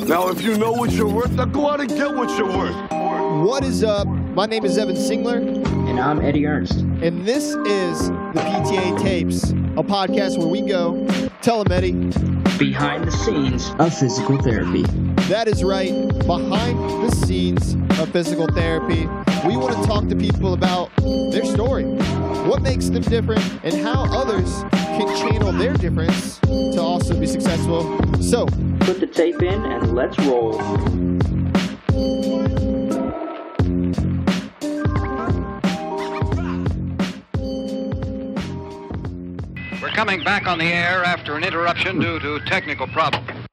Now, if you know what you're worth, now go out and get what you're worth. What is up? My name is Evan Singler. And I'm Eddie Ernst. And this is the PTA Tapes, a podcast where we go, tell them, Eddie. Behind the scenes of physical therapy. That is right, behind the scenes of physical therapy. We want to talk to people about their story, what makes them different, and how others can channel their difference to also be successful. So, put the tape in and let's roll. We're coming back on the air after an interruption due to technical problems.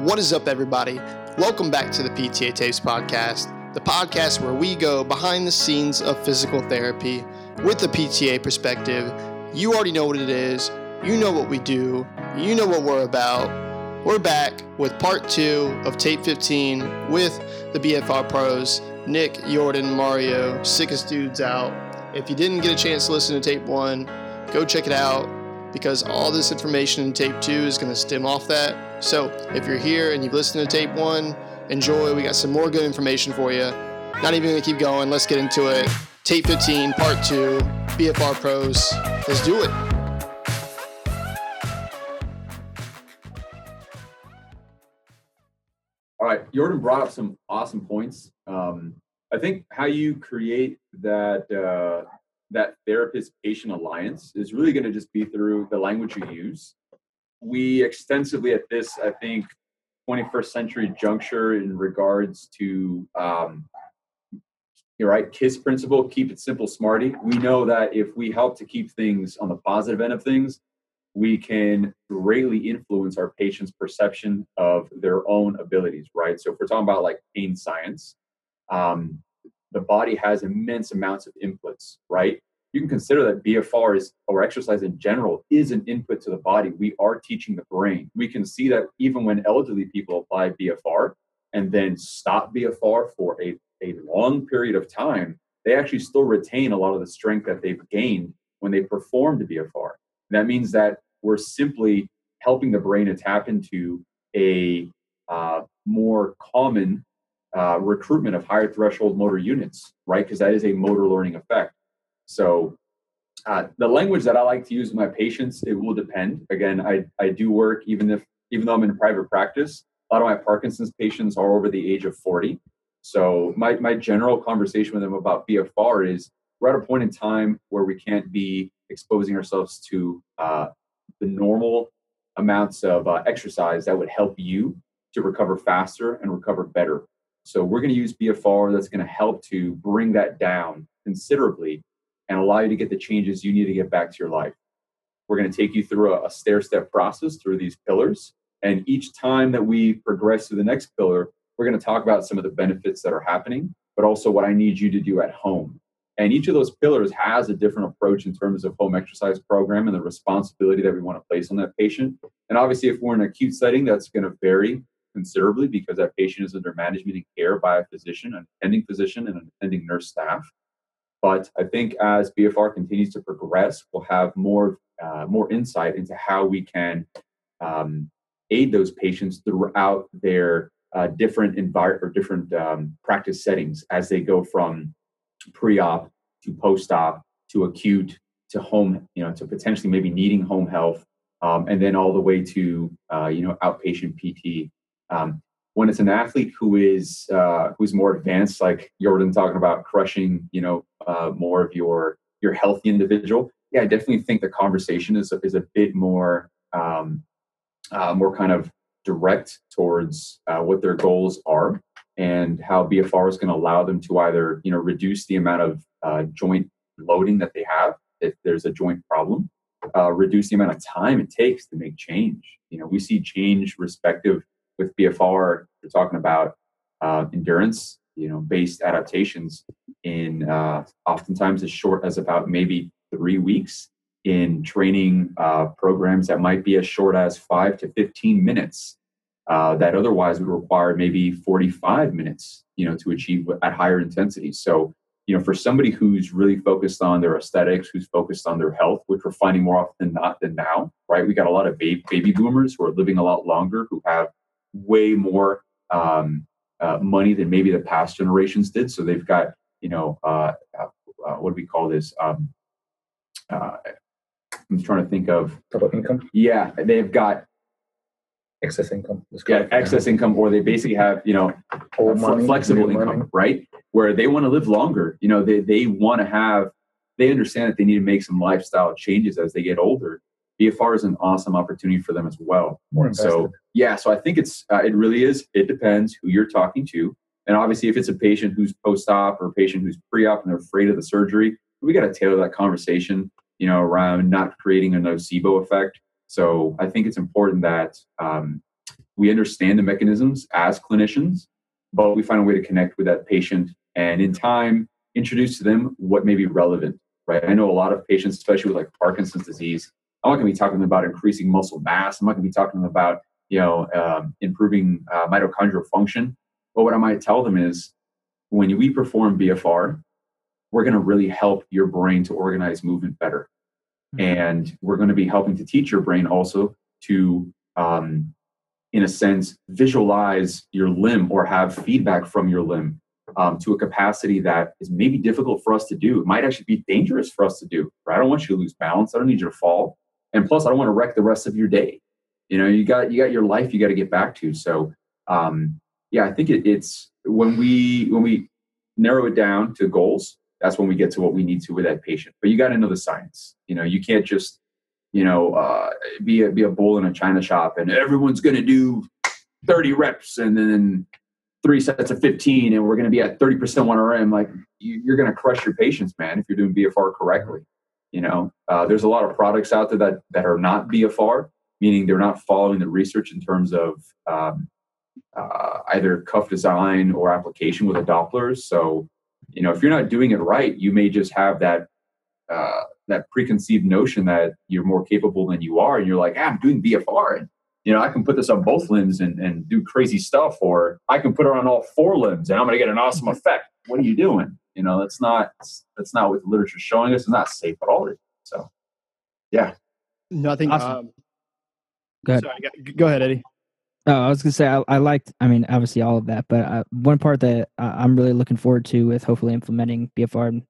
What is up, everybody? Welcome back to the PTA Tapes podcast, the podcast where we go behind the scenes of physical therapy with the PTA perspective. You already know what it is, you know what we do, you know what we're about. We're back with part two of Tape 15 with the BFR pros, Nick, Jordan, Mario, sickest dudes out. If you didn't get a chance to listen to tape one, go check it out because all this information in tape two is going to stem off that. So if you're here and you've listened to tape one, enjoy. We got some more good information for you. Not even going to keep going. Let's get into it. Tape 15, part two, BFR pros. Let's do it. All right, Jordan brought up some awesome points. Um, I think how you create that uh, that therapist patient alliance is really going to just be through the language you use. We extensively at this, I think, 21st century juncture in regards to um, you're right, KISS principle, keep it simple, smarty. We know that if we help to keep things on the positive end of things, we can greatly influence our patient's perception of their own abilities, right? So if we're talking about like pain science, um, the body has immense amounts of inputs, right? You can consider that BFR is, or exercise in general, is an input to the body. We are teaching the brain. We can see that even when elderly people apply BFR and then stop BFR for a, a long period of time, they actually still retain a lot of the strength that they've gained when they perform performed BFR. And that means that we're simply helping the brain to tap into a uh, more common uh, recruitment of higher threshold motor units, right? Because that is a motor learning effect. So uh, the language that I like to use with my patients, it will depend. Again, I, I do work even if even though I'm in private practice, a lot of my Parkinson's patients are over the age of 40. So my, my general conversation with them about BFR is we're at a point in time where we can't be exposing ourselves to uh, the normal amounts of uh, exercise that would help you to recover faster and recover better. So we're going to use BFR that's going to help to bring that down considerably and allow you to get the changes you need to get back to your life. We're going to take you through a, a stair step process through these pillars. And each time that we progress to the next pillar, we're going to talk about some of the benefits that are happening, but also what I need you to do at home. And each of those pillars has a different approach in terms of home exercise program and the responsibility that we want to place on that patient. And obviously, if we're in an acute setting, that's going to vary considerably because that patient is under management and care by a physician, an attending physician, and an attending nurse staff. But I think as BFR continues to progress, we'll have more uh, more insight into how we can um, aid those patients throughout their uh, different environment or different um, practice settings as they go from pre-op to post-op to acute to home, you know, to potentially maybe needing home health, um, and then all the way to uh, you know outpatient PT. Um, when it's an athlete who is uh, who's more advanced, like Jordan talking about crushing, you know, uh, more of your your healthy individual. Yeah, I definitely think the conversation is is a bit more um, uh, more kind of direct towards uh, what their goals are and how BFR is going to allow them to either you know reduce the amount of uh, joint loading that they have if there's a joint problem, uh, reduce the amount of time it takes to make change. You know, we see change respective with BFR. We're talking about uh, endurance, you know, based adaptations in uh, oftentimes as short as about maybe three weeks in training uh, programs that might be as short as five to 15 minutes uh, that otherwise would require maybe 45 minutes, you know, to achieve at higher intensity. So, you know, for somebody who's really focused on their aesthetics, who's focused on their health, which we're finding more often than not than now, right? We got a lot of baby, baby boomers who are living a lot longer, who have way more um, uh, money than maybe the past generations did. So they've got, you know, uh, uh, uh what do we call this? Um, uh, I'm trying to think of total income. Yeah, they've got excess income. Yeah, excess income, or they basically have you know money, flexible income, money. right? Where they want to live longer. You know, they they want to have. They understand that they need to make some lifestyle changes as they get older. BFR is an awesome opportunity for them as well. More so yeah, so I think it's uh, it really is. It depends who you're talking to, and obviously if it's a patient who's post-op or a patient who's pre-op and they're afraid of the surgery, we got to tailor that conversation. You know, around not creating a nocebo effect so I think it's important that um, we understand the mechanisms as clinicians, but we find a way to connect with that patient and in time introduce to them what may be relevant, right? I know a lot of patients, especially with like Parkinson's disease, I'm not going to be talking about increasing muscle mass. I'm not going to be talking about, you know, um, improving uh, mitochondrial function. But what I might tell them is when we perform BFR, we're going to really help your brain to organize movement better. Mm-hmm. And we're going to be helping to teach your brain also to, um, in a sense, visualize your limb or have feedback from your limb um, to a capacity that is maybe difficult for us to do. It might actually be dangerous for us to do. Right? I don't want you to lose balance. I don't need you to fall. And plus, I don't want to wreck the rest of your day. You know, you got you got your life you got to get back to. So, um, yeah, I think it, it's when we when we narrow it down to goals that's when we get to what we need to with that patient. But you got to know the science. You know, you can't just, you know, uh, be a be a bull in a china shop and everyone's going to do 30 reps and then three sets of 15 and we're going to be at 30% 1RM. Like you, are going to crush your patients, man, if you're doing BFR correctly. You know, uh, there's a lot of products out there that that are not BFR, meaning they're not following the research in terms of um, uh, either cuff design or application with the Dopplers. So you know if you're not doing it right you may just have that uh, that preconceived notion that you're more capable than you are and you're like ah, i'm doing bfr and you know i can put this on both limbs and, and do crazy stuff or i can put it on all four limbs and i'm going to get an awesome effect. What are you doing? You know that's not that's not what the literature's showing us. It's not safe at all. So yeah. Nothing awesome. um, go ahead. sorry, go ahead eddie Oh, I was gonna say I, I liked. I mean, obviously all of that, but uh, one part that I'm really looking forward to with hopefully implementing BFR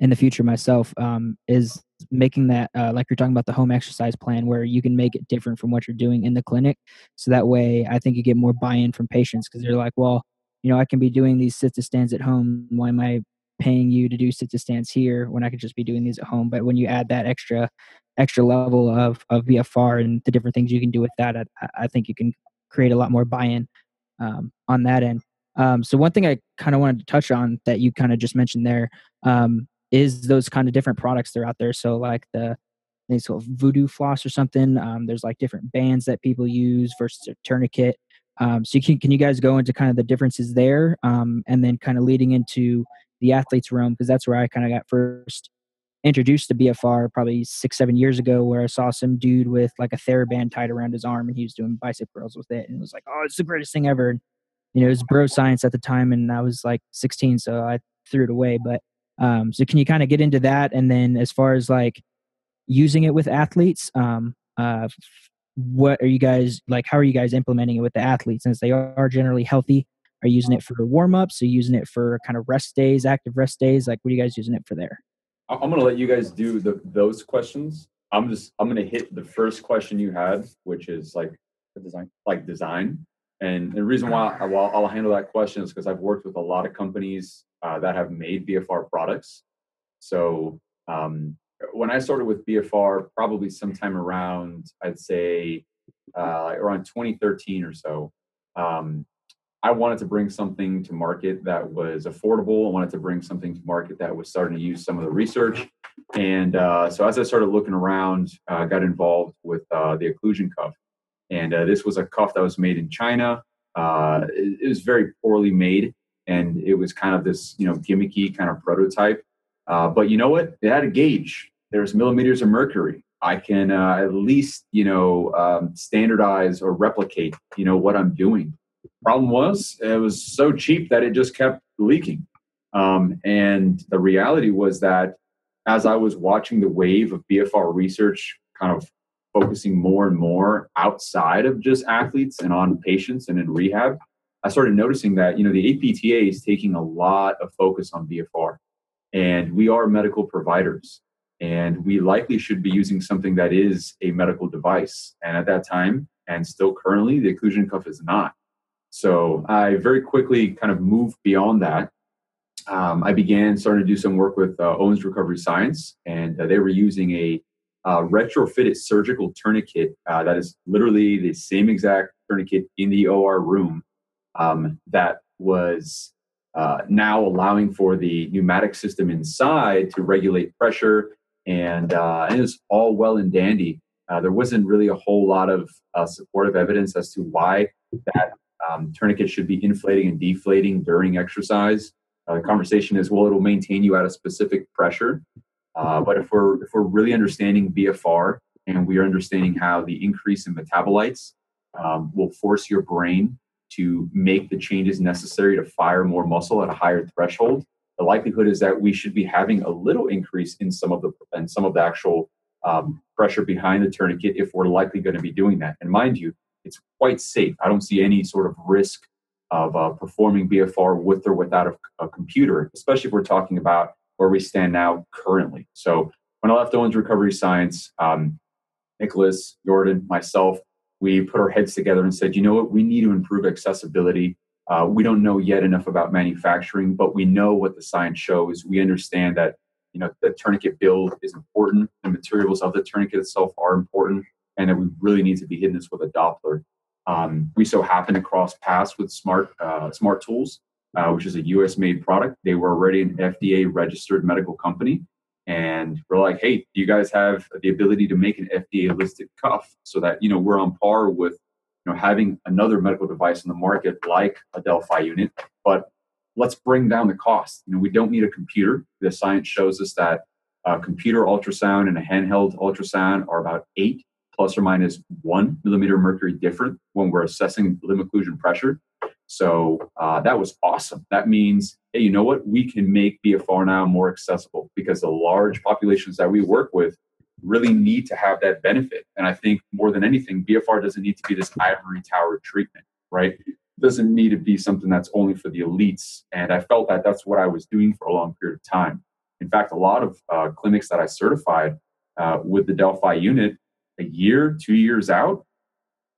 in the future myself um, is making that uh, like you're talking about the home exercise plan where you can make it different from what you're doing in the clinic. So that way, I think you get more buy-in from patients because they're like, well, you know, I can be doing these sit to stands at home. Why am I paying you to do sit to stands here when I could just be doing these at home? But when you add that extra extra level of of BFR and the different things you can do with that, I, I think you can create a lot more buy-in um, on that end. Um, so one thing I kind of wanted to touch on that you kind of just mentioned there um, is those kind of different products that are out there. So like the it's called voodoo floss or something. Um, there's like different bands that people use versus a tourniquet. Um, so you can, can you guys go into kind of the differences there um, and then kind of leading into the athletes realm because that's where I kind of got first introduced to BFR probably six, seven years ago, where I saw some dude with like a TheraBand tied around his arm and he was doing bicep curls with it. And it was like, oh, it's the greatest thing ever. And, you know, it was bro science at the time and I was like 16, so I threw it away. But um, so can you kind of get into that? And then as far as like using it with athletes, um, uh, what are you guys like? How are you guys implementing it with the athletes since they are generally healthy? Are you using it for warm ups? Are you using it for kind of rest days, active rest days? Like, what are you guys using it for there? I'm gonna let you guys do the, those questions. I'm just I'm gonna hit the first question you had, which is like the design, like design. And the reason why I, well, I'll handle that question is because I've worked with a lot of companies uh, that have made BFR products. So um, when I started with BFR, probably sometime around I'd say uh, around 2013 or so, um, I wanted to bring something to market that was affordable. I wanted to bring something to market that was starting to use some of the research. And uh, so as I started looking around, I uh, got involved with uh, the occlusion cuff. And uh, this was a cuff that was made in China. Uh, it, it, was very poorly made, and it was kind of this, you know, gimmicky kind of prototype. Uh, but you know what? It had a gauge. There's millimeters of mercury. I can at least, you know, um, standardize or replicate, you know, what I'm doing. Problem was, it was so cheap that it just kept leaking. Um, and the reality was that as I was watching the wave of BFR research kind of focusing more and more outside of just athletes and on patients and in rehab, I started noticing that you know the APTA is taking a lot of focus on BFR, and we are medical providers, and we likely should be using something that is a medical device. And at that time, and still currently, the occlusion cuff is not. So I very quickly kind of moved beyond that. Um, I began starting to do some work with uh, Owens Recovery Science, and uh, they were using a uh, retrofitted surgical tourniquet uh, that is literally the same exact tourniquet in the OR room um, that was uh, now allowing for the pneumatic system inside to regulate pressure, and, uh, and it was all well and dandy. There wasn't really a whole lot of supportive evidence as to why that um, tourniquet should be inflating and deflating during exercise. Uh, the conversation is, well, it'll maintain you at a specific pressure. Uh, but if we're if we're really understanding BFR and we are understanding how the increase in metabolites um, will force your brain to make the changes necessary to fire more muscle at a higher threshold, the likelihood is that we should be having a little increase in some of the and some of the actual um, pressure behind the tourniquet if we're likely going to be doing that. And mind you, it's quite safe. I don't see any sort of risk of uh, performing BFR with or without a, a, computer, especially if we're talking about where we stand now currently. So when I left Owens Recovery Science, um, Nicholas, Jordan, myself, we put our heads together and said, you know what, we need to improve accessibility. Uh, we don't know yet enough about manufacturing, but we know what the science shows. We understand that you know the tourniquet build is important, the materials of the tourniquet itself are important, and that we really need to be hitting this with a Doppler. Um, we so happened to cross paths with Smart uh, Smart Tools, uh, which is a U.S. made product. They were already an FDA registered medical company, and we're like, hey, do you guys have the ability to make an FDA listed cuff so that you know we're on par with you know having another medical device in the market like a Delfi unit, but let's bring down the cost. You know, we don't need a computer. The science shows us that a computer ultrasound and a handheld ultrasound are about eight plus or minus one millimeter mercury different when we're assessing limb occlusion pressure. So uh, that was awesome. That means, hey, you know what? We can make BFR now more accessible because the large populations that we work with really need to have that benefit. And I think more than anything, BFR doesn't need to be this ivory tower treatment, right? It doesn't need to be something that's only for the elites. And I felt that that's what I was doing for a long period of time. In fact, a lot of uh, clinics that I certified uh, with the Delfi unit, a year, two years out,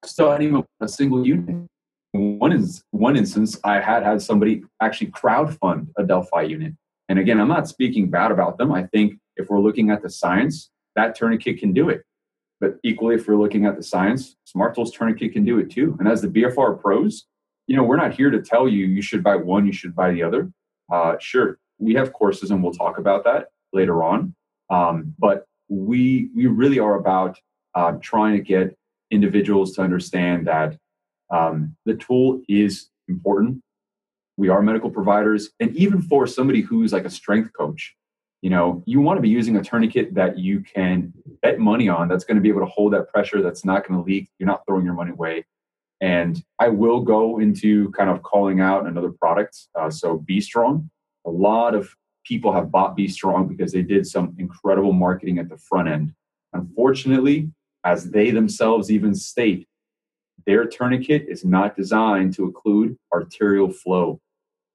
still hadn't even a single unit. One is one instance I had had somebody actually crowdfund a Delfi unit. And again, I'm not speaking bad about them. I think if we're looking at the science, that tourniquet can do it. But equally, if we're looking at the science, Smart Tools tourniquet can do it too. And as the BFR pros, you know, we're not here to tell you you should buy one, you should buy the other. Uh, sure, we have courses and we'll talk about that later on. Um, but we we really are about uh, trying to get individuals to understand that um, the tool is important. We are medical providers, and even for somebody who's like a strength coach, you know, you want to be using a tourniquet that you can bet money on. That's going to be able to hold that pressure. That's not going to leak. You're not throwing your money away. And I will go into kind of calling out another product. Uh, so B Strong. A lot of people have bought B Strong because they did some incredible marketing at the front end. Unfortunately, as they themselves even state, their tourniquet is not designed to occlude arterial flow.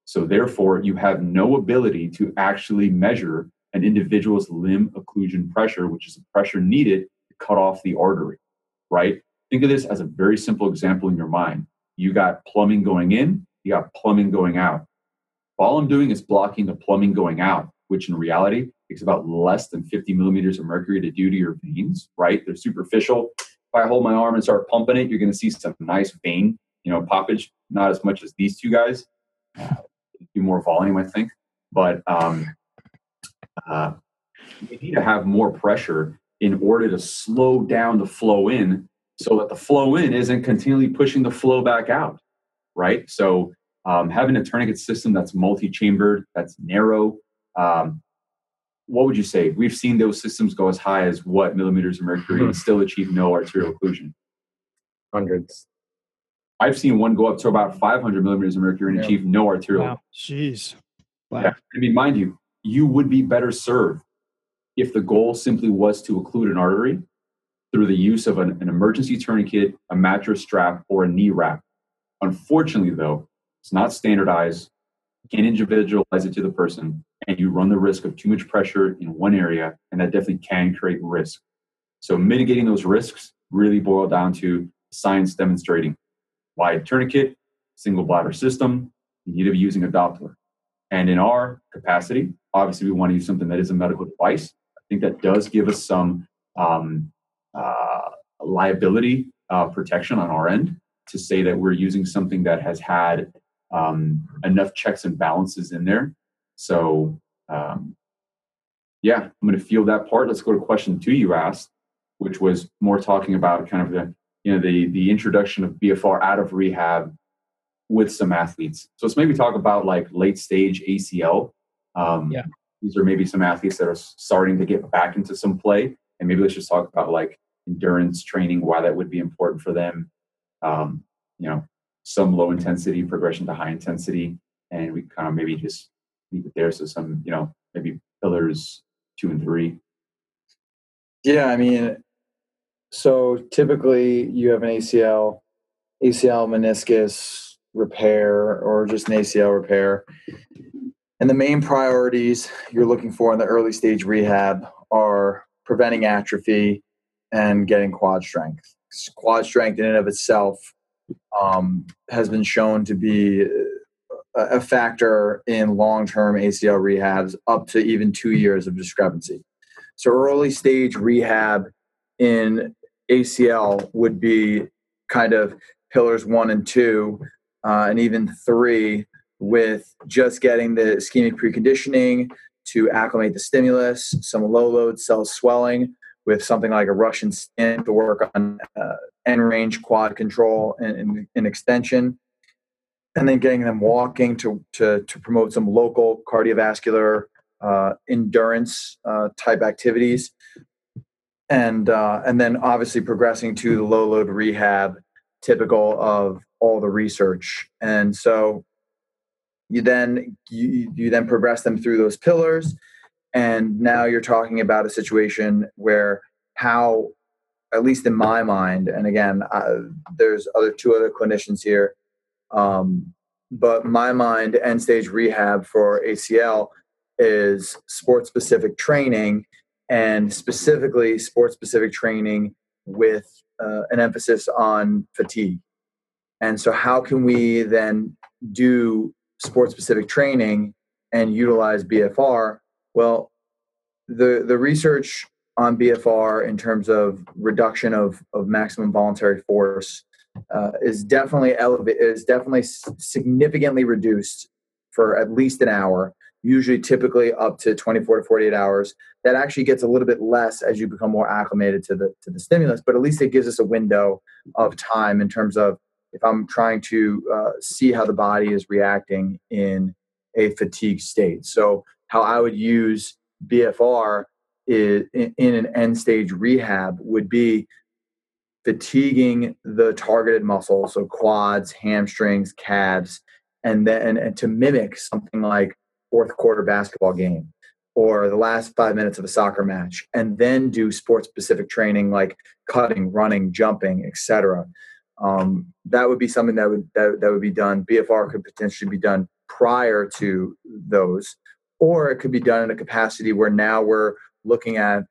So, therefore, you have no ability to actually measure an individual's limb occlusion pressure, which is the pressure needed to cut off the artery, right? Think of this as a very simple example in your mind. You got plumbing going in, you got plumbing going out. All I'm doing is blocking the plumbing going out, which in reality takes about less than 50 millimeters of mercury to do to your veins, right? They're superficial. If I hold my arm and start pumping it, you're going to see some nice vein, you know, poppage. Not as much as these two guys. Uh, do more volume, I think. But um, uh, you need to have more pressure in order to slow down the flow in so that the flow in isn't continually pushing the flow back out, right? So um, having a tourniquet system that's multi-chambered, that's narrow, um, what would you say? We've seen those systems go as high as what millimeters of mercury and hmm. still achieve no arterial occlusion? Hundreds. I've seen one go up to about 500 millimeters of mercury and Yeah. achieve no arterial. Wow. Jeez. Wow. Yeah. I mean, mind you, you would be better served if the goal simply was to occlude an artery through the use of an, an emergency tourniquet, a mattress strap, or a knee wrap. Unfortunately, though, it's not standardized, can't individualize it to the person, and you run the risk of too much pressure in one area, and that definitely can create risk. So, mitigating those risks really boil down to science demonstrating wide tourniquet, single bladder system, you need to be using a Doppler. And in our capacity, obviously, we want to use something that is a medical device. I think that does give us some um, uh, liability uh, protection on our end to say that we're using something that has had um, enough checks and balances in there. So, um, yeah, I'm going to field that part. Let's go to question two you asked, which was more talking about kind of the you know the the introduction of BFR out of rehab with some athletes. So let's maybe talk about like late stage ACL. Um, yeah. These are maybe some athletes that are starting to get back into some play, and maybe let's just talk about like endurance training, why that would be important for them. Um, you know, some low intensity progression to high intensity, and we kind of maybe just leave it there. So some, you know, maybe pillars two and three. Yeah, I mean, so typically you have an ACL, ACL meniscus repair, or just an ACL repair. And the main priorities you're looking for in the early stage rehab are preventing atrophy and getting quad strength. Quad strength in and of itself um, has been shown to be a factor in long-term ACL rehabs up to even two years of discrepancy. So early stage rehab in ACL would be kind of pillars one and two, uh, and even three, with just getting the ischemic preconditioning to acclimate the stimulus, some low load cell swelling with something like a Russian stim to work on uh, end range quad control and, and, and, extension, and then getting them walking to, to, to promote some local cardiovascular uh, endurance uh, type activities and uh, and then obviously progressing to the low load rehab, typical of all the research. And so you then you, you then progress them through those pillars, and now you're talking about a situation where how, at least in my mind, and again, there's other two other clinicians here, um, but my mind end stage rehab for ACL is sports specific training and specifically sports specific training with uh, an emphasis on fatigue. And so, how can we then do sports specific training and utilize BFR? Well, the, the research on BFR in terms of reduction of, of maximum voluntary force uh, is definitely elevated, is definitely significantly reduced for at least an hour usually typically up to 24 to 48 hours. That actually gets a little bit less as you become more acclimated to the to the stimulus but at least it gives us a window of time in terms of if i'm trying to uh, see how the body is reacting in a fatigue state. So how i would use bfr is, in, in an end stage rehab would be fatiguing the targeted muscles so quads hamstrings calves and then and to mimic something like fourth quarter basketball game or the last five minutes of a soccer match and then do sports specific training like cutting running jumping etc um, that would be something that would that, that would be done bfr could potentially be done prior to those or it could be done in a capacity where now we're looking at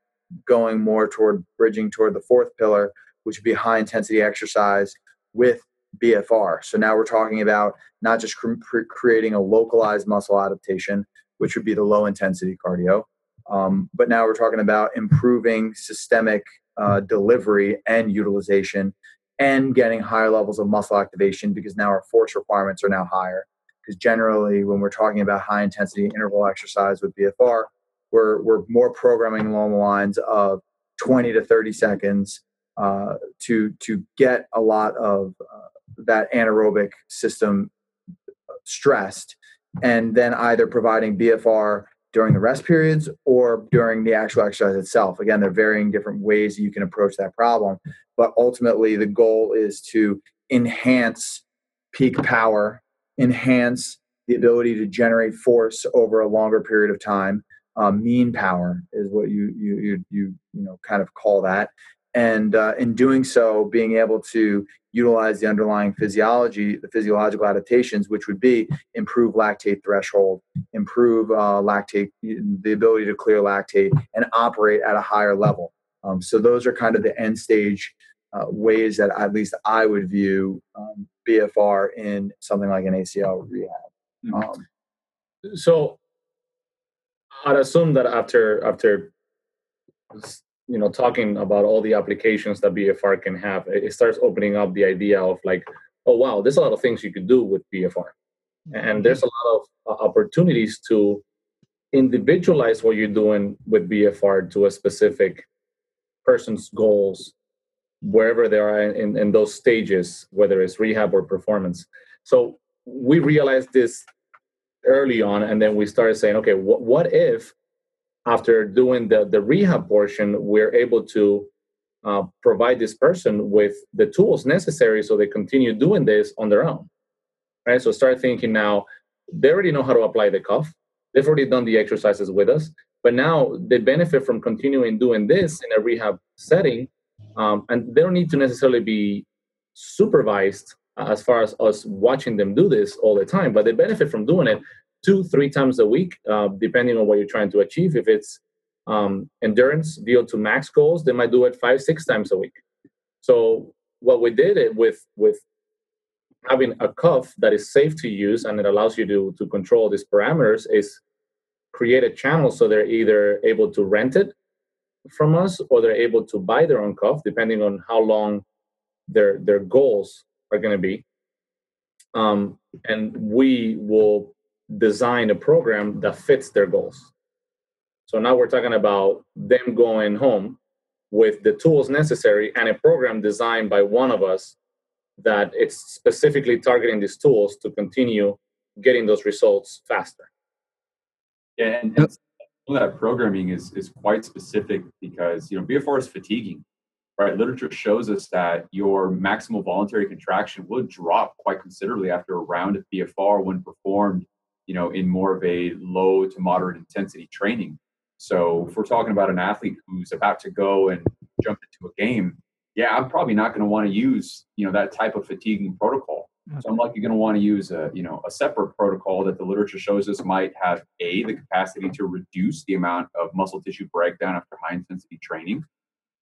going more toward bridging toward the fourth pillar which would be high intensity exercise with BFR. So now we're talking about not just cre- creating a localized muscle adaptation, which would be the low intensity cardio, um, but now we're talking about improving systemic uh, delivery and utilization and getting higher levels of muscle activation because now our force requirements are now higher. Because generally, when we're talking about high intensity interval exercise with BFR, we're, we're more programming along the lines of 20 to 30 seconds uh, to to get a lot of uh, that anaerobic system stressed, and then either providing BFR during the rest periods or during the actual exercise itself. Again, there are varying different ways you can approach that problem, but ultimately the goal is to enhance peak power, enhance the ability to generate force over a longer period of time. Um, mean power is what you you you you you know kind of call that, and uh, in doing so, being able to utilize the underlying physiology, the physiological adaptations, which would be improve lactate threshold, improve uh, lactate, the ability to clear lactate, and operate at a higher level. Um, so those are kind of the end stage uh, ways that at least I would view um, BFR in something like an ACL rehab. Mm-hmm. Um, so I'd assume that after after you know talking about all the applications that BFR can have, it starts opening up the idea of like, oh wow, there's a lot of things you could do with BFR, and mm-hmm. there's a lot of uh, opportunities to individualize what you're doing with BFR to a specific person's goals wherever they are in, in those stages, whether it's rehab or performance. So we realized this early on, and then we started saying, okay, what, what if after doing the, the rehab portion, we're able to uh, provide this person with the tools necessary so they continue doing this on their own, right? So start thinking now, they already know how to apply the cuff. They've already done the exercises with us, but now they benefit from continuing doing this in a rehab setting um, and they don't need to necessarily be supervised as far as us watching them do this all the time but they benefit from doing it two three times a week uh, depending on what you're trying to achieve. If it's um, endurance VO2 max goals they might do it five six times a week. So what we did it with with having a cuff that is safe to use and it allows you to to control these parameters is create a channel so they're either able to rent it from us or they're able to buy their own cuff depending on how long their their goals are going to be. Um, and we will design a program that fits their goals. So now we're talking about them going home with the tools necessary and a program designed by one of us that it's specifically targeting these tools to continue getting those results faster. Yeah and, and that programming is is quite specific because you know BFR is fatiguing, right? Literature shows us that your maximal voluntary contraction will drop quite considerably after a round of BFR when performed, you know, in more of a low to moderate intensity training. So if we're talking about an athlete who's about to go and jump into a game, yeah, I'm probably not going to want to use you know that type of fatiguing protocol. So I'm likely going to want to use a you know a separate protocol that the literature shows us might have a the capacity to reduce the amount of muscle tissue breakdown after high intensity training,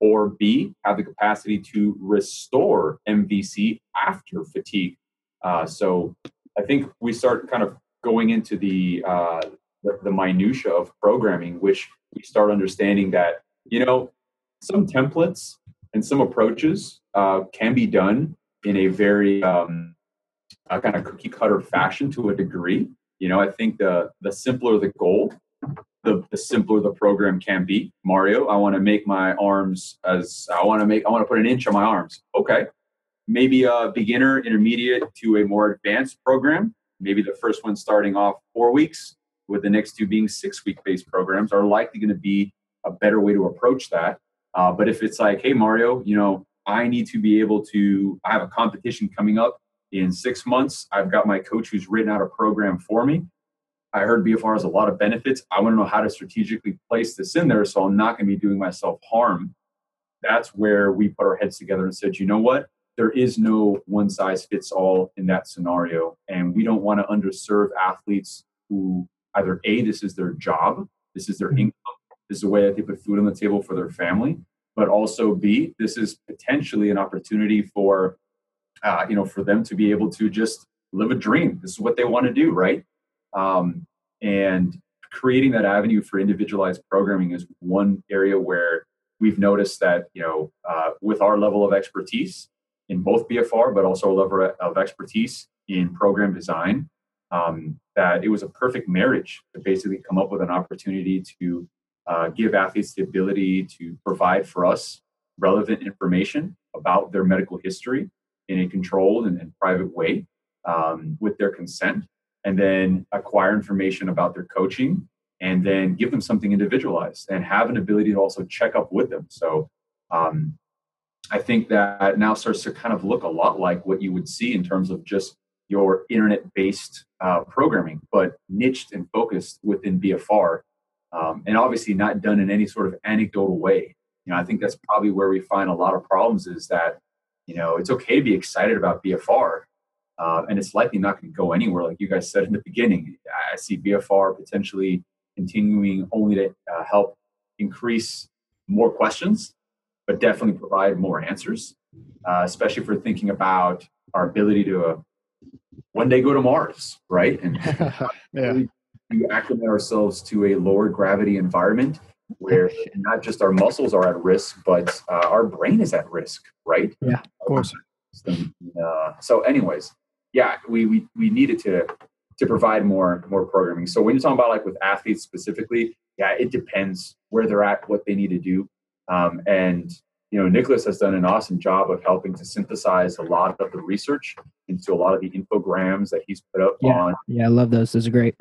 or b have the capacity to restore MVC after fatigue. Uh, so I think we start kind of going into the, uh, the the minutia of programming, which we start understanding that you know some templates and some approaches uh, can be done in a very um, uh, kind of cookie cutter fashion to a degree. You know, I think the the simpler the goal, the, the simpler the program can be. Mario, I want to make my arms as I want to make I want to put an inch on my arms. Okay. Maybe a beginner, intermediate to a more advanced program. Maybe the first one starting off four weeks, with the next two being six week based programs, are likely going to be a better way to approach that. Uh, but if it's like, hey, Mario, you know, I need to be able to, I have a competition coming up in six months. I've got my coach who's written out a program for me. I heard BFR has a lot of benefits. I want to know how to strategically place this in there so I'm not going to be doing myself harm. That's where we put our heads together and said, you know what? There is no one size fits all in that scenario. And we don't want to underserve athletes who either A, this is their job, this is their mm-hmm. income, this is a way that they put food on the table for their family, but also B, this is potentially an opportunity for uh, you know, for them to be able to just live a dream. This is what they want to do, right? Um, and creating that avenue for individualized programming is one area where we've noticed that you know uh, with our level of expertise in both BFR, but also a level of expertise in program design, um, that it was a perfect marriage to basically come up with an opportunity to uh, give athletes the ability to provide for us relevant information about their medical history in a controlled and, and private way um, with their consent, and then acquire information about their coaching, and then give them something individualized and have an ability to also check up with them. So um, I think that now starts to kind of look a lot like what you would see in terms of just your internet based uh, programming, but niched and focused within BFR. Um, and obviously not done in any sort of anecdotal way. You know, I think that's probably where we find a lot of problems is that, you know, it's okay to be excited about BFR, uh, and it's likely not going to go anywhere. Like you guys said in the beginning, I see BFR potentially continuing only to uh, help increase more questions, but definitely provide more answers, uh, especially if we're thinking about our ability to uh, one day go to Mars, right? And yeah. we acclimate ourselves to a lower gravity environment where not just our muscles are at risk, but uh, our brain is at risk, right? Yeah, of course. Uh, so, anyways, yeah, we, we we needed to to provide more more programming. So when you're talking about like with athletes specifically, yeah, it depends where they're at, what they need to do, um, and you know, Nicholas has done an awesome job of helping to synthesize a lot of the research into a lot of the infograms that he's put up Yeah. on Yeah, I love those. Those are great.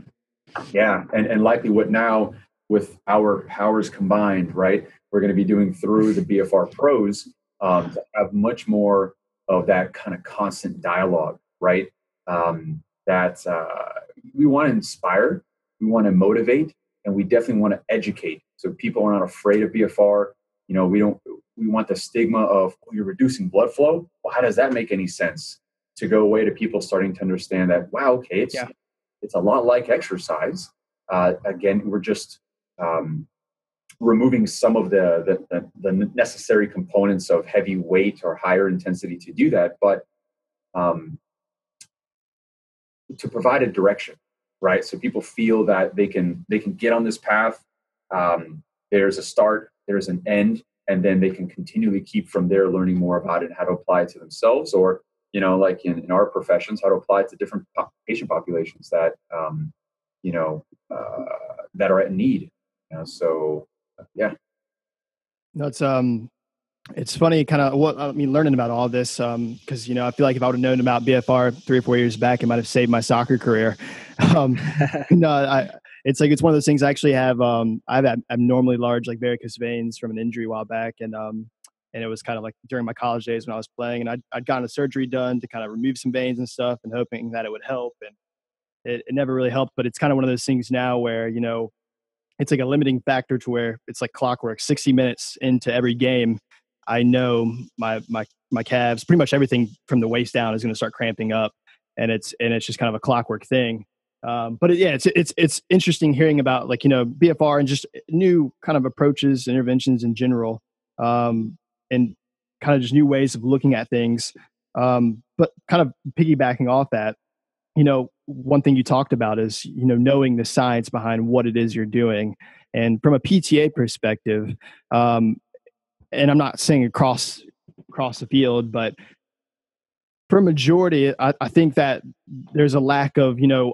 yeah, and and likely what now with our powers combined, right? We're going to be doing through the BFR pros um, to have much more of that kind of constant dialogue, right? Um, that uh, we want to inspire, we want to motivate, and we definitely want to educate. So people are not afraid of BFR. You know, we don't. We want the stigma of oh, you're reducing blood flow. Well, how does that make any sense? To go away to people starting to understand that wow, okay, it's Yeah. it's a lot like exercise. Uh, again, we're just um, removing some of the, the, the, the necessary components of heavy weight or higher intensity to do that, but um, to provide a direction, right? So people feel that they can they can get on this path. Um, there's a start, there's an end, and then they can continually keep from there learning more about it and how to apply it to themselves or you know like in, in our professions how to apply it to different patient populations that um, you know uh, that are at need you know so yeah No, it's um, it's funny, kind of what I mean, learning about all this, um, because you know, I feel like if I would have known about BFR three or four years back, it might have saved my soccer career. Um, no, I, it's like it's one of those things. I actually have, um, I have abnormally large like varicose veins from an injury a while back, and um, and it was kind of like during my college days when I was playing, and I'd, I'd gotten a surgery done to kind of remove some veins and stuff, and hoping that it would help, and it, it never really helped. But it's kind of one of those things now where you know it's like a limiting factor to where it's like clockwork 60 minutes into every game i know my my my calves pretty much everything from the waist down is going to start cramping up and it's and it's just kind of a clockwork thing um, but it, yeah it's it's it's interesting hearing about like you know bfr and just new kind of approaches interventions in general um, and kind of just new ways of looking at things. Um, but kind of piggybacking off that you know one thing you talked about is you know knowing the science behind what it is you're doing. And from a pta perspective um, and i'm not saying across across the field but for a majority I, I think that there's a lack of you know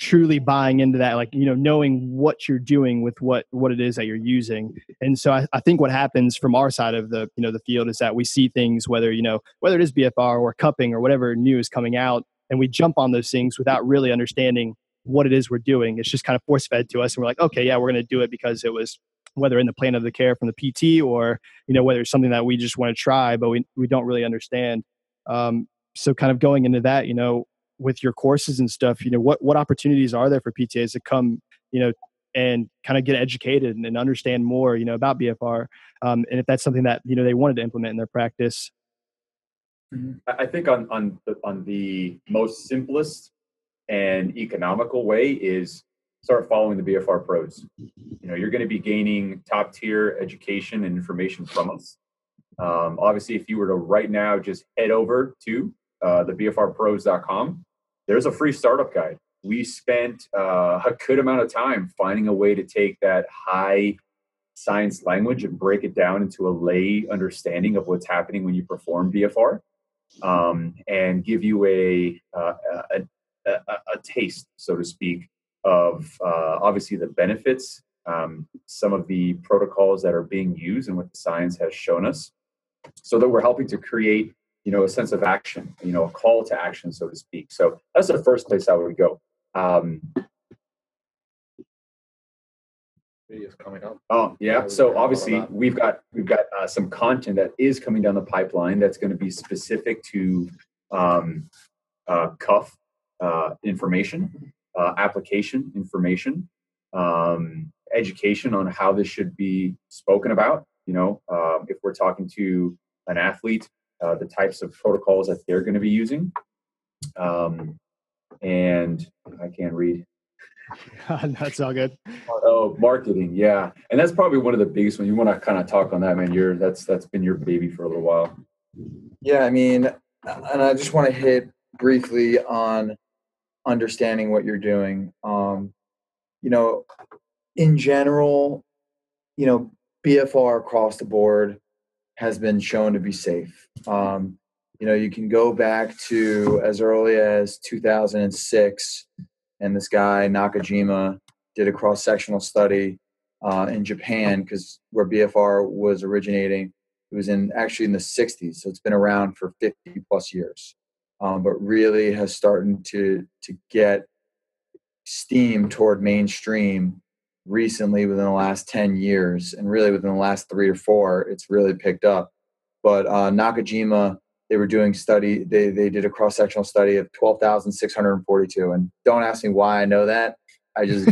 truly buying into that like you know knowing what you're doing with what what it is that you're using. And so I, I think what happens from our side of the you know the field is that we see things whether you know whether it is bfr or cupping or whatever new is coming out and we jump on those things without really understanding what it is we're doing. It's just kind of force fed to us and we're like okay yeah we're going to do it because it was whether in the plan of the care from the pt or you know whether it's something that we just want to try but we, we don't really understand. Um, so kind of going into that you know with your courses and stuff you know what what opportunities are there for ptas to come you know and kind of get educated and, and understand more you know about bfr um, and if that's something that you know they wanted to implement in their practice I I think on on the, on the most simplest and economical way is start following the BFR pros. You know, you're going to be gaining top tier education and information from us. Um, obviously, if you were to right now just head over to uh, the BFRpros.com, there's a free startup guide. We spent uh, a good amount of time finding a way to take that high science language and break it down into a lay understanding of what's happening when you perform BFR um, and give you a, uh, a, a, a taste, so to speak, of uh, obviously the benefits, um, some of the protocols that are being used, and what the science has shown us, so that we're helping to create, you know, a sense of action, you know, a call to action, so to speak. So that's the first place I would go. Um, Videos coming up. Oh Yeah. So obviously we've got we've got uh, some content that is coming down the pipeline that's going to be specific to um, uh, cuff uh, information, uh, application information, um, education on how this should be spoken about. You know, um, if we're talking to an athlete, uh, the types of protocols that they're going to be using. Um, and I can't read. That's all good. Oh, marketing, yeah, and that's probably one of the biggest ones. You want to kind of talk on that, man. You're that's that's been your baby for a little while. Yeah, I mean, and I just want to hit briefly on understanding what you're doing. Um, you know, in general, you know, BFR across the board has been shown to be safe. Um, you know, you can go back to as early as 2006, and this guy Nakajima did a cross-sectional study uh, in Japan because where BFR was originating, it was in actually in the 60s, so it's been around for 50 plus years, um, but really has started to to get steam toward mainstream recently within the last 10 years and really within the last three or four it's really picked up. But uh, nakajima they were doing study they, they did a cross-sectional study of 12642 and don't ask me why i know that. I just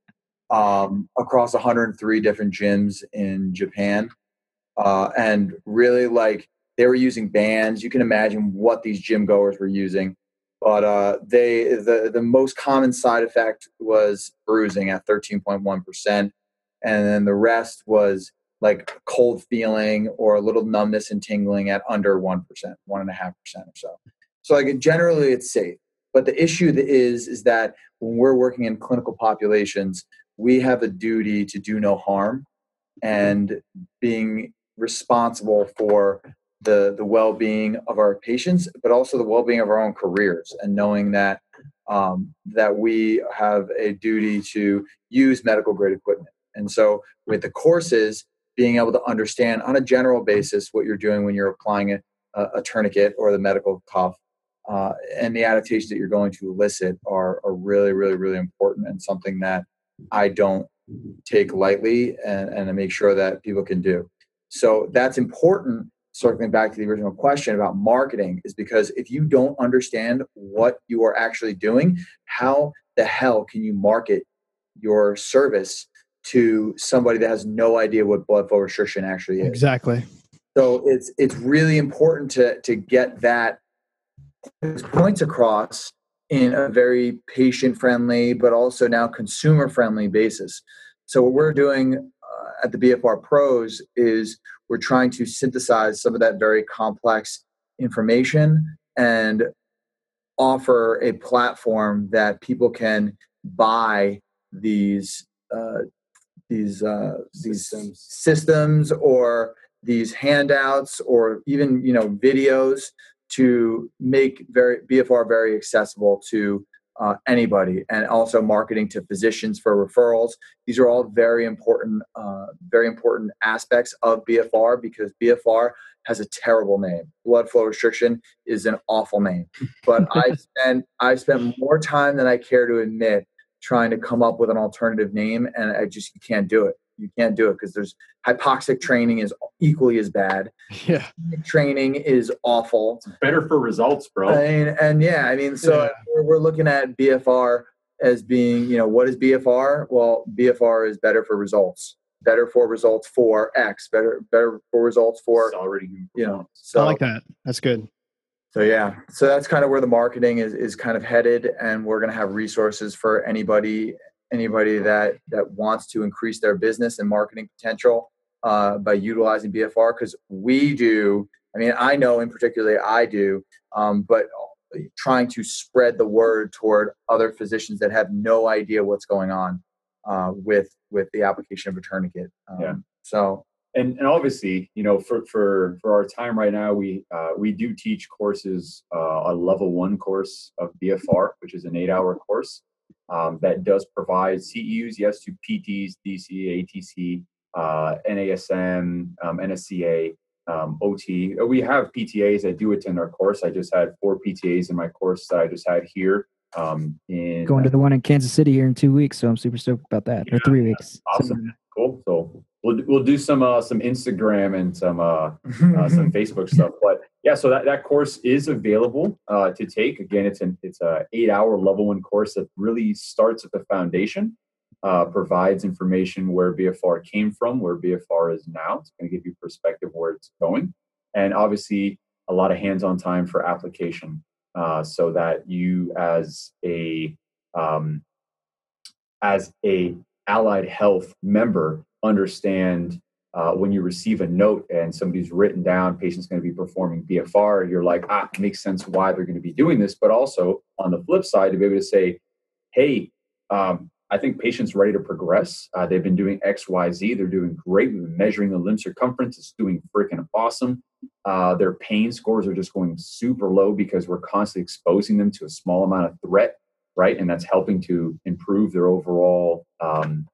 um, across 103 different gyms in japan. Uh, and really like they were using bands. You can imagine what these gym goers were using but uh, they the the most common side effect was bruising at 13.1 percent, and then the rest was like cold feeling or a little numbness and tingling at under one percent, one and a half percent or so. So like generally it's safe, but the issue is is that when we're working in clinical populations, we have a duty to do no harm, and being responsible for the the well-being of our patients but also the well-being of our own careers and knowing that um, that we have a duty to use medical grade equipment. And so with the courses being able to understand on a general basis what you're doing when you're applying a, a tourniquet or the medical cuff uh, and the adaptations that you're going to elicit are, are really really really important and something that i don't take lightly and, and make sure that people can do. So that's important circling back to the original question about marketing is because if you don't understand what you are actually doing, how the hell can you market your service to somebody that has no idea what blood flow restriction actually is? Exactly. So it's it's really important to to get that points across in a very patient friendly but also now consumer friendly basis. So what we're doing at the BFR Pros is we're trying to synthesize some of that very complex information and offer a platform that people can buy these uh, these uh, these systems. systems or these handouts or even you know videos to make very BFR very accessible to uh, anybody and also marketing to physicians for referrals. These are all very important uh, very important aspects of bfr because bfr has a terrible name. Blood flow restriction is an awful name. But i spent i spent more time than i care to admit trying to come up with an alternative name and i just you can't do it you can't do it because there's hypoxic training is equally as bad. Yeah, training is awful. It's better for results, bro. I mean, and yeah, I mean, so yeah. we're, we're looking at BFR as being, you know, what is BFR? Well, BFR is better for results. Better for results for X. Better, better for results for it's already, you know. So I like that. That's good. So yeah, so that's kind of where the marketing is is kind of headed, and we're going to have resources for anybody anybody that that wants to increase their business and marketing potential uh, by utilizing BFR because we do. I mean, I know in particular I do, um, but trying to spread the word toward other physicians that have no idea what's going on uh, with with the application of a tourniquet. Um, yeah. So and, and obviously, you know, for for for our time right now, we uh, we do teach courses, uh, a level one course of BFR, which is an eight hour course um, that does provide CEUs, yes, to PTs, DC, ATC, uh, NASM, um, NSCA, um, OT. We have PTAs that do attend our course. I just had four PTAs in my course that I just had here. Um, in going to the one in Kansas City here in two weeks, so I'm super stoked about that. Yeah, or three weeks. Awesome, cool. So we'll we'll do some uh, some Instagram and some uh, uh, some Facebook stuff. But yeah, so that, that course is available uh, to take. Again, it's an it's a eight hour level one course that really starts at the foundation. uh, provides information where BFR came from, where BFR is now. It's going to give you perspective where it's going, and obviously a lot of hands-on time for application, uh, so that you as a um, as a allied health member understand uh, when you receive a note and somebody's written down patient's going to be performing bfr you're like ah it makes sense why they're going to be doing this. But also on the flip side to be able to say hey um, i think patients ready to progress. Uh, they've been doing xyz they're doing great. We've been measuring the limb circumference. It's doing freaking awesome. Uh, their pain scores are just going super low because we're constantly exposing them to a small amount of threat right? And that's helping to improve their overall um,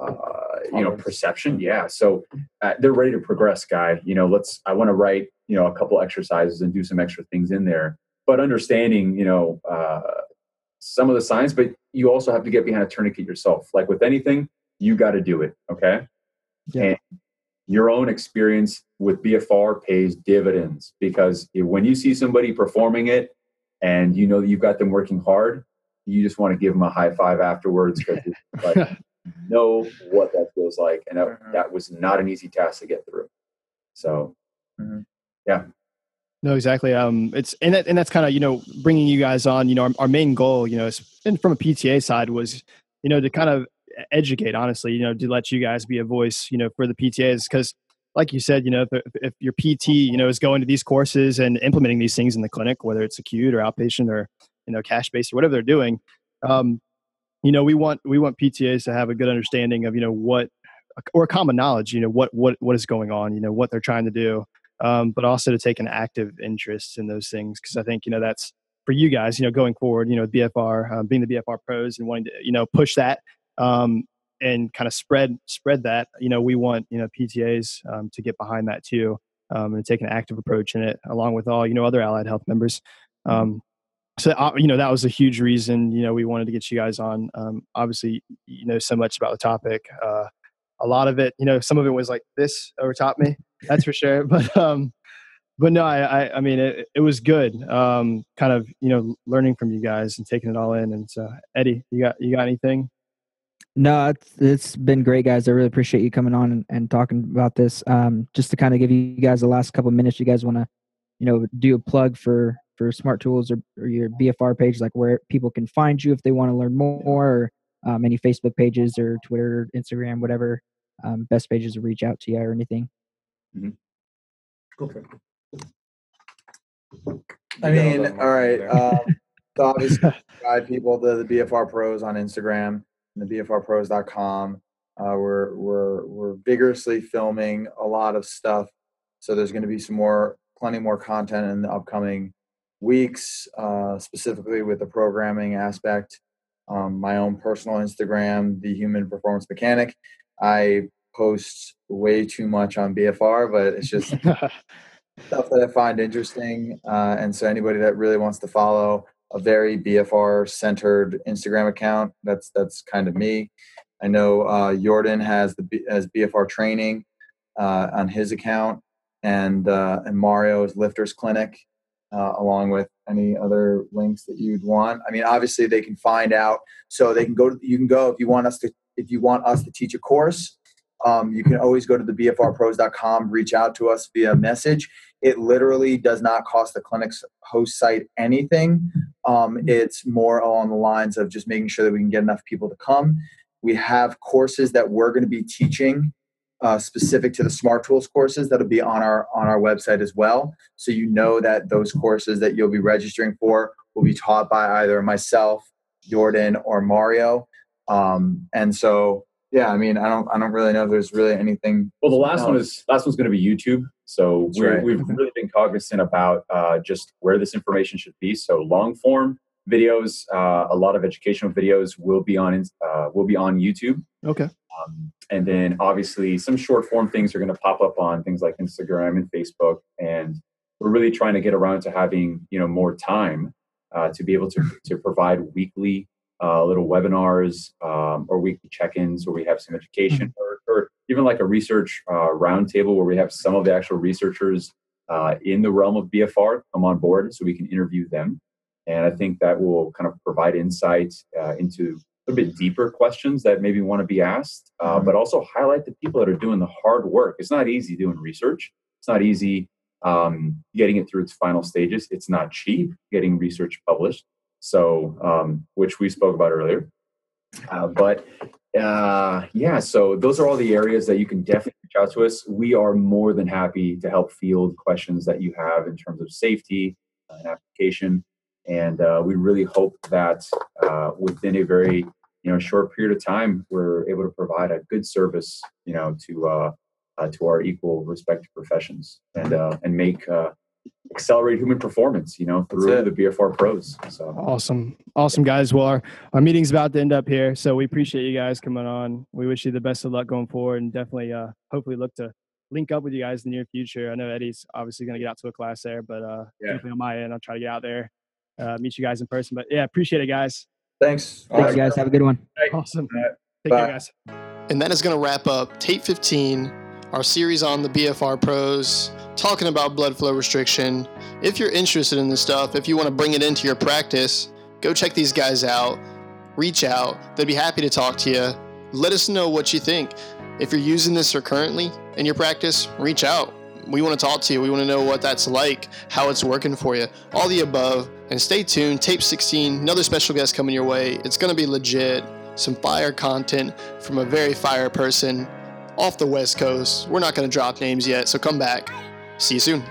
uh, you know perception? Yeah so uh, they're ready to progress guy. You know let's i want to write you know a couple exercises and do some extra things in there. But understanding you know uh, some of the science but you also have to get behind a tourniquet yourself. Like with anything you got to do it okay? Yeah. and your own experience with bfr pays dividends because when you see somebody performing it and you know that you've got them working hard you just want to give them a high five afterwards because like know what that feels like, and that, mm-hmm. that was not an easy task to get through. So, mm-hmm. yeah. No, exactly. Um, it's and that, and that's kind of you know bringing you guys on. You know, our, our main goal, you know, is, and from a PTA side was, you know, to kind of educate. Honestly, you know, to let you guys be a voice, you know, for the PTAs because like you said, you know, if, if, your PT, you know, is going to these courses and implementing these things in the clinic, whether it's acute or outpatient or you know cash based or whatever they're doing, um, you know we want we want ptas to have a good understanding of you know what or common knowledge you know what what what is going on you know what they're trying to do um, but also to take an active interest in those things because i think you know that's for you guys you know going forward you know bfr um, being the bfr pros and wanting to you know push that um, and kind of spread spread that you know we want you know ptas um, to get behind that too um, and take an active approach in it along with all you know other allied health members um, so uh, you know that was a huge reason you know we wanted to get you guys on. Um, obviously you know so much about the topic uh, a lot of it you know some of it was like this overtop me that's for sure but um but no i i, I mean it, it was good um kind of you know learning from you guys and taking it all in and so eddie you got you got anything? No it's, it's been great guys. I really appreciate you coming on and, and talking about this. Um just to kind of give you guys the last couple minutes you guys want to you know do a plug for for smart tools or, or, your bfr page like where people can find you if they want to learn more or um, any facebook pages or twitter instagram whatever um, best pages to reach out to you or anything. Mm-hmm. i mean all right um, so obviously guide people to the bfr pros on instagram and the bfrpros.com uh, we're we're we're vigorously filming a lot of stuff so there's going to be some more plenty more content in the upcoming weeks, uh, specifically with the programming aspect. Um, my own personal Instagram, the Human Performance Mechanic. I post way too much on BFR, but it's just stuff that I find interesting. Uh, and so, anybody that really wants to follow a very BFR centered Instagram account, that's that's kind of me. I know uh, Jordan has the has BFR training uh, on his account, and uh, and Mario's Lifters Clinic uh, along with any other links that you'd want. I mean, obviously they can find out, so they can go. To, you can go if you want us to. If you want us to teach a course, um, you can always go to the bfrpros.com, reach out to us via message. It literally does not cost the clinic's host site anything. Um, it's more along the lines of just making sure that we can get enough people to come. We have courses that we're going to be teaching uh, specific to the smart tools courses that'll be on our on our website as well. So you know that those courses that you'll be registering for will be taught by either myself jordan or mario. Um, and so yeah i mean i don't i don't really know if there's really anything well the last else. one is last one's going to be youtube. So we have right. really been cognizant about uh, just where this information should be. So long form videos uh, a lot of educational videos will be on uh, will be on youtube. Okay um, and then obviously some short form things are going to pop up on things like Instagram and Facebook. And we're really trying to get around to having you know more time uh, to be able to to provide weekly uh, little webinars um, or weekly check-ins where we have some education mm-hmm. or, or even like a research uh, roundtable where we have some of the actual researchers uh, in the realm of BFR come on board so we can interview them. And I think that will kind of provide insight uh, into a bit deeper questions that maybe want to be asked, uh, but also highlight the people that are doing the hard work. It's not easy doing research. It's not easy um, getting it through its final stages. It's not cheap getting research published. So, um, which we spoke about earlier. Uh, but uh, yeah, so those are all the areas that you can definitely reach out to us. We are more than happy to help field questions that you have in terms of safety and application. And uh, we really hope that uh, within a very you know short period of time, we're able to provide a good service, you know, to uh, uh, to our equal respected professions and uh, and make uh, accelerate human performance, you know, through the BFR pros. So Awesome. Awesome, guys. Well, our, our meeting's about to end up here. So we appreciate you guys coming on. We wish you the best of luck going forward and definitely, uh, hopefully, look to link up with you guys in the near future. I know Eddie's obviously going to get out to a class there, but uh, Yeah. definitely on my end, I'll try to get out there, uh, meet you guys in person. But yeah, appreciate it, guys. Thanks. Thanks, guys. Have a good one. Awesome. right. Take Bye. care, guys. And that is going to wrap up Tape 15, our series on the BFR pros, talking about blood flow restriction. If you're interested in this stuff, if you want to bring it into your practice, go check these guys out. Reach out. They'd be happy to talk to you. Let us know what you think. If you're using this or currently in your practice, reach out. We want to talk to you. We want to know what that's like, how it's working for you, all the above. And stay tuned. Tape 16, another special guest coming your way. It's going to be legit. Some fire content from a very fire person off the West Coast. We're not going to drop names yet, so come back. See you soon.